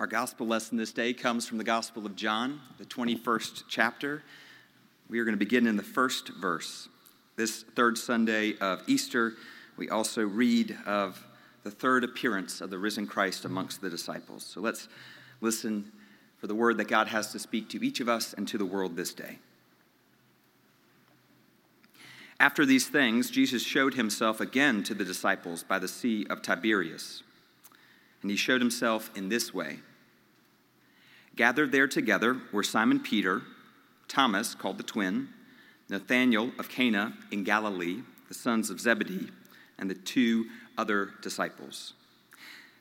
Our gospel lesson this day comes from the Gospel of John, the 21st chapter. We are going to begin in the first verse. This third Sunday of Easter, we also read of the third appearance of the risen Christ amongst the disciples. So let's listen for the word that God has to speak to each of us and to the world this day. After these things, Jesus showed himself again to the disciples by the Sea of Tiberias. And he showed himself in this way. Gathered there together were Simon Peter, Thomas, called the twin, Nathanael of Cana in Galilee, the sons of Zebedee, and the two other disciples.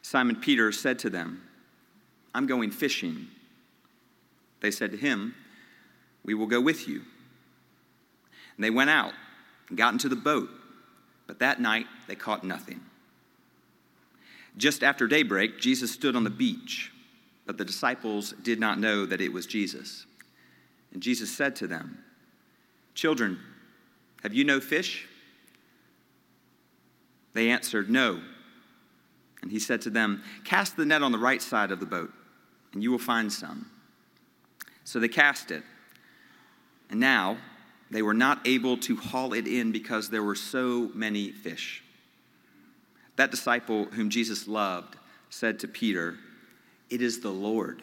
Simon Peter said to them, I'm going fishing. They said to him, We will go with you. And they went out and got into the boat, but that night they caught nothing. Just after daybreak, Jesus stood on the beach, but the disciples did not know that it was Jesus. And Jesus said to them, Children, have you no fish? They answered, No. And he said to them, Cast the net on the right side of the boat, and you will find some. So they cast it. And now they were not able to haul it in because there were so many fish. That disciple whom Jesus loved said to Peter, It is the Lord.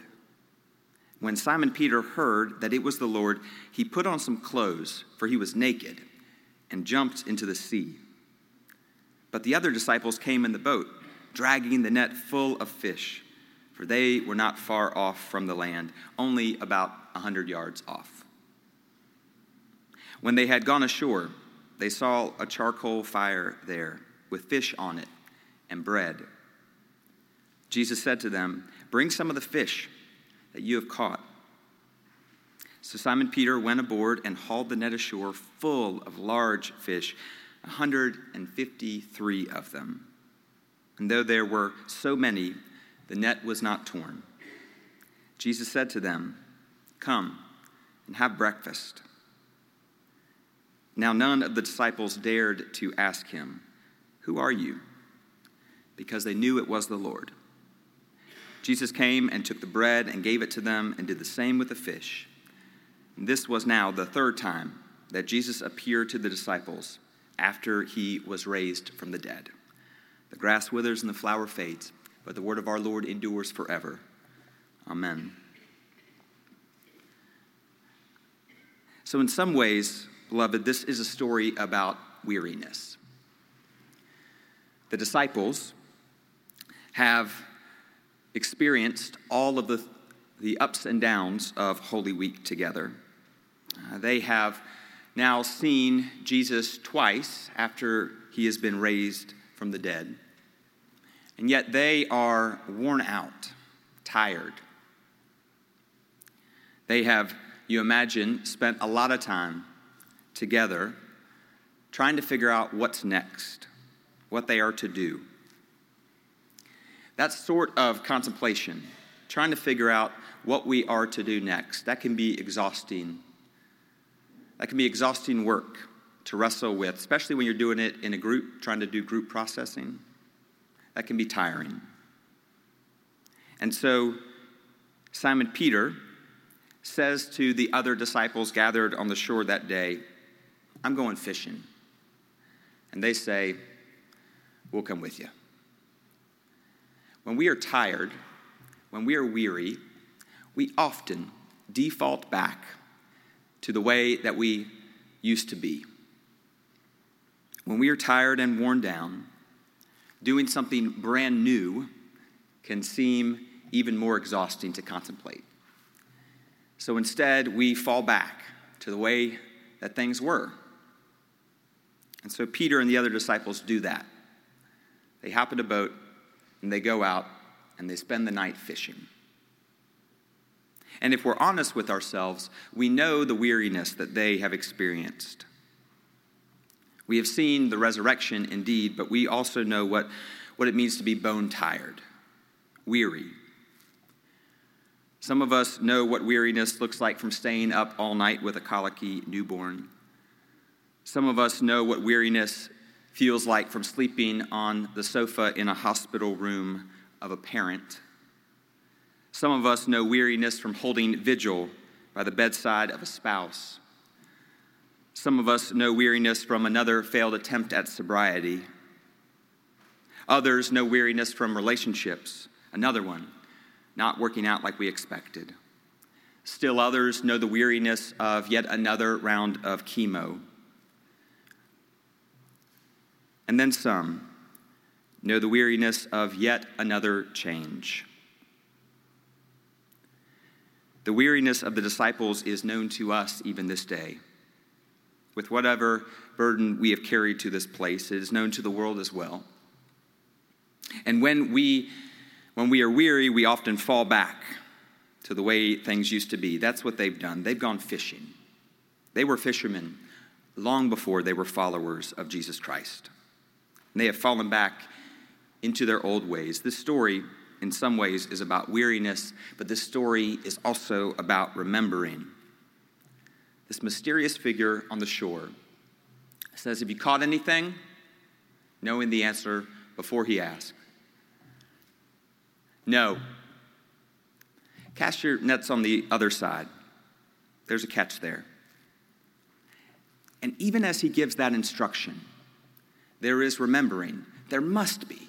When Simon Peter heard that it was the Lord, he put on some clothes, for he was naked, and jumped into the sea. But the other disciples came in the boat, dragging the net full of fish, for they were not far off from the land, only about a hundred yards off. When they had gone ashore, they saw a charcoal fire there, with fish on it and bread. Jesus said to them, Bring some of the fish that you have caught. So Simon Peter went aboard and hauled the net ashore full of large fish 153 of them. And though there were so many, the net was not torn. Jesus said to them, Come and have breakfast. Now, none of the disciples dared to ask him, Who are you? because they knew it was the Lord. Jesus came and took the bread and gave it to them and did the same with the fish. And this was now the third time that Jesus appeared to the disciples after he was raised from the dead. The grass withers and the flower fades, but the word of our Lord endures forever. Amen. So, in some ways, beloved, this is a story about weariness. The disciples have experienced all of the, the ups and downs of Holy Week together. Uh, they have now seen Jesus twice after he has been raised from the dead. And yet they are worn out, tired. They have, you imagine, spent a lot of time together trying to figure out what's next, what they are to do. That sort of contemplation, trying to figure out what we are to do next, that can be exhausting that can be exhausting work to wrestle with, especially when you're doing it in a group, trying to do group processing. That can be tiring. And so Simon Peter says to the other disciples gathered on the shore that day, I'm going fishing. And they say, We'll come with you. When we are tired, when we are weary, we often default back to the way that we used to be. When we are tired and worn down, doing something brand new can seem even more exhausting to contemplate. So instead, we fall back to the way that things were. And so Peter and the other disciples do that. They hop in a boat and they go out and they spend the night fishing. And if we're honest with ourselves, we know the weariness that they have experienced. We have seen the resurrection indeed, but we also know what, what it means to be bone tired, weary. Some of us know what weariness looks like from staying up all night with a colicky newborn. Some of us know what weariness feels like from sleeping on the sofa in a hospital room of a parent Some of us know weariness from holding vigil by the bedside of a spouse. Some of us know weariness from another failed attempt at sobriety. Others know weariness from relationships, another one not working out like we expected. Still others know the weariness of yet another round of chemo. And then some know the weariness of yet another change. The weariness of the disciples is known to us even this day. With whatever burden we have carried to this place, it is known to the world as well. And when we, when we are weary, we often fall back to the way things used to be. That's what they've done. They've gone fishing. They were fishermen long before they were followers of Jesus Christ. And they have fallen back into their old ways. This story in some ways, is about weariness, but this story is also about remembering. This mysterious figure on the shore says, Have you caught anything? Knowing the answer before he asks. No. Cast your nets on the other side. There's a catch there. And even as he gives that instruction, there is remembering. There must be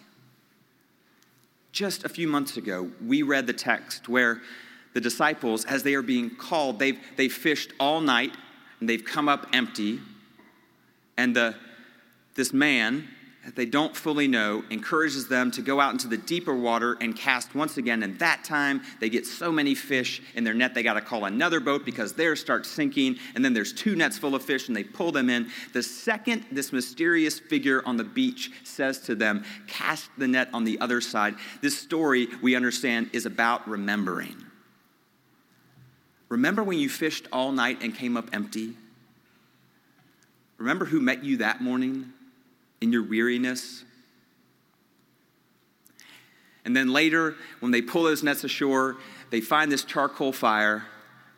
just a few months ago, we read the text where the disciples, as they are being called, they've, they've fished all night and they've come up empty. And the, this man they don't fully know encourages them to go out into the deeper water and cast once again. And that time, they get so many fish in their net, they got to call another boat because theirs starts sinking. And then there's two nets full of fish, and they pull them in. The second this mysterious figure on the beach says to them, Cast the net on the other side, this story, we understand, is about remembering. Remember when you fished all night and came up empty? Remember who met you that morning? In your weariness. And then later, when they pull those nets ashore, they find this charcoal fire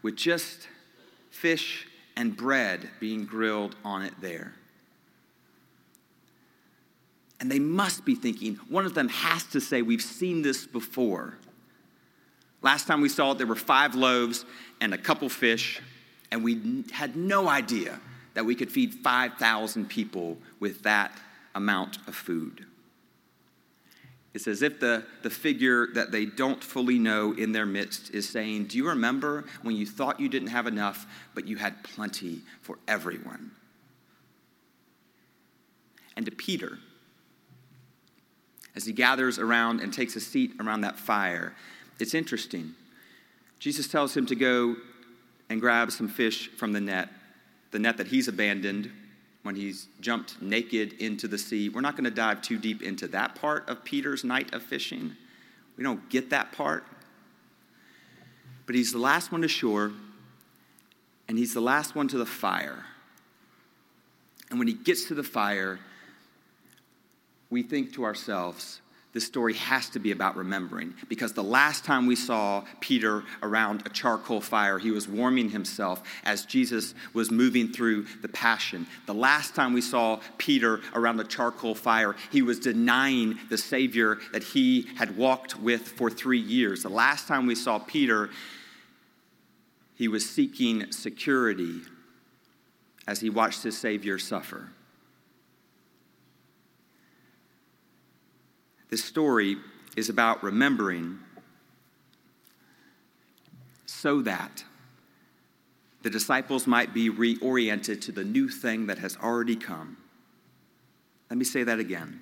with just fish and bread being grilled on it there. And they must be thinking, one of them has to say, We've seen this before. Last time we saw it, there were five loaves and a couple fish, and we had no idea that we could feed 5,000 people with that amount of food. It's as if the, the figure that they don't fully know in their midst is saying, Do you remember when you thought you didn't have enough, but you had plenty for everyone? And to Peter, as he gathers around and takes a seat around that fire, it's interesting. Jesus tells him to go and grab some fish from the net, the net that he's abandoned when he's jumped naked into the sea. We're not going to dive too deep into that part of Peter's night of fishing. We don't get that part. But he's the last one to shore, and he's the last one to the fire. And when he gets to the fire, we think to ourselves, this story has to be about remembering because the last time we saw Peter around a charcoal fire, he was warming himself as Jesus was moving through the passion. The last time we saw Peter around a charcoal fire, he was denying the Savior that he had walked with for three years. The last time we saw Peter, he was seeking security as he watched his Savior suffer. This story is about remembering so that the disciples might be reoriented to the new thing that has already come. Let me say that again.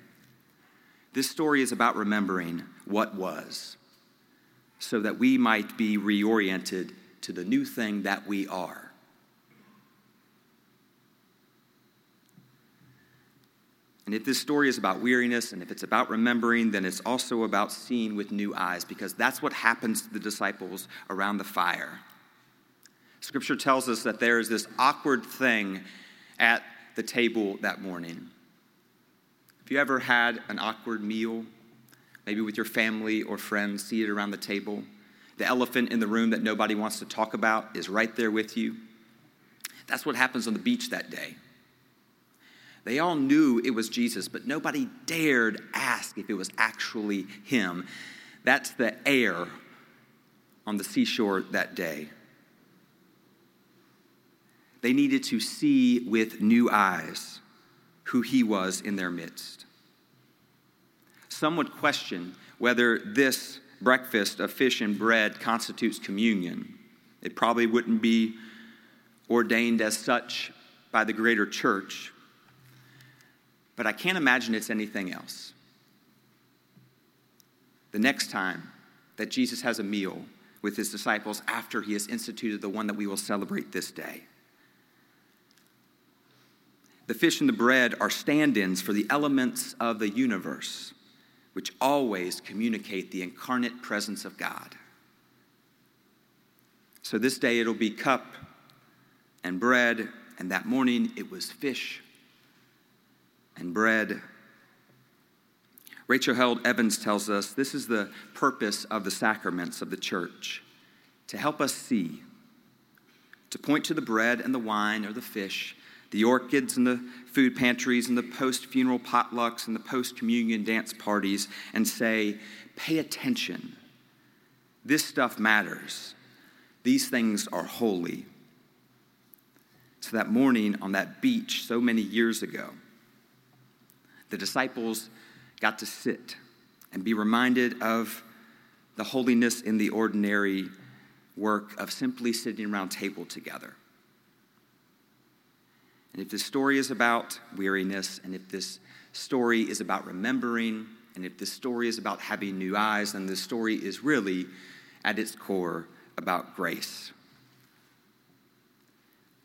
This story is about remembering what was, so that we might be reoriented to the new thing that we are. And if this story is about weariness and if it's about remembering, then it's also about seeing with new eyes because that's what happens to the disciples around the fire. Scripture tells us that there is this awkward thing at the table that morning. Have you ever had an awkward meal, maybe with your family or friends seated around the table? The elephant in the room that nobody wants to talk about is right there with you. That's what happens on the beach that day. They all knew it was Jesus, but nobody dared ask if it was actually him. That's the air on the seashore that day. They needed to see with new eyes who he was in their midst. Some would question whether this breakfast of fish and bread constitutes communion. It probably wouldn't be ordained as such by the greater church, but I can't imagine it's anything else. The next time that Jesus has a meal with his disciples after he has instituted the one that we will celebrate this day. The fish and the bread are stand ins for the elements of the universe, which always communicate the incarnate presence of God. So this day it'll be cup and bread, and that morning it was fish and bread. Rachel Held Evans tells us this is the purpose of the sacraments of the church to help us see, to point to the bread and the wine or the fish, the orchids and the food pantries and the post funeral potlucks and the post communion dance parties, and say, pay attention. This stuff matters. These things are holy. So that morning on that beach so many years ago, the disciples got to sit and be reminded of the holiness in the ordinary work of simply sitting around table together. And if this story is about weariness, and if this story is about remembering, and if this story is about having new eyes, then this story is really, at its core, about grace.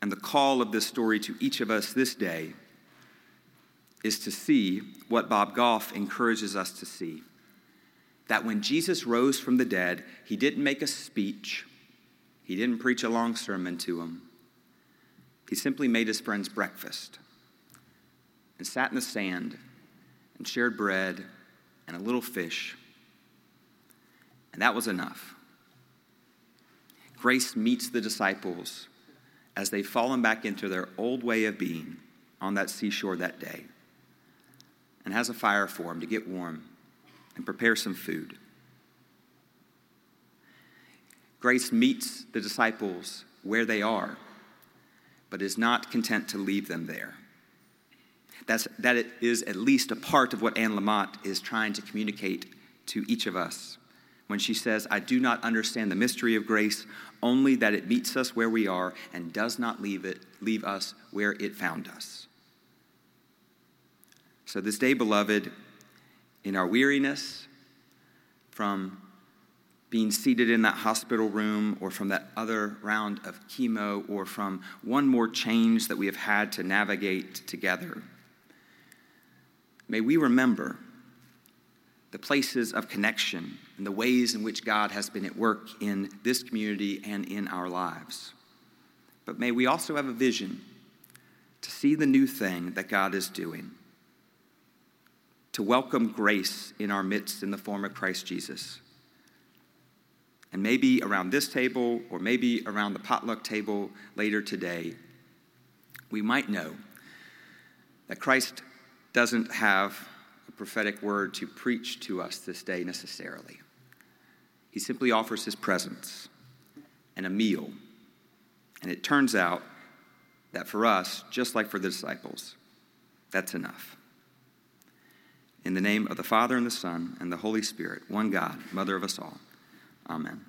And the call of this story to each of us this day is to see what Bob Goff encourages us to see that when Jesus rose from the dead, he didn't make a speech, he didn't preach a long sermon to them. He simply made his friends breakfast and sat in the sand and shared bread and a little fish. And that was enough. Grace meets the disciples as they've fallen back into their old way of being on that seashore that day and has a fire for him to get warm and prepare some food. Grace meets the disciples where they are, but is not content to leave them there. That's, that it is at least a part of what Anne Lamott is trying to communicate to each of us when she says, I do not understand the mystery of grace, only that it meets us where we are and does not leave, it, leave us where it found us. So, this day, beloved, in our weariness from being seated in that hospital room or from that other round of chemo or from one more change that we have had to navigate together, may we remember the places of connection and the ways in which God has been at work in this community and in our lives. But may we also have a vision to see the new thing that God is doing to welcome grace in our midst in the form of Christ Jesus. And maybe around this table, or maybe around the potluck table later today, we might know that Christ doesn't have a prophetic word to preach to us this day necessarily. He simply offers his presence and a meal. And it turns out that for us, just like for the disciples, that's enough. In the name of the Father, and the Son, and the Holy Spirit, one God, Mother of us all. Amen.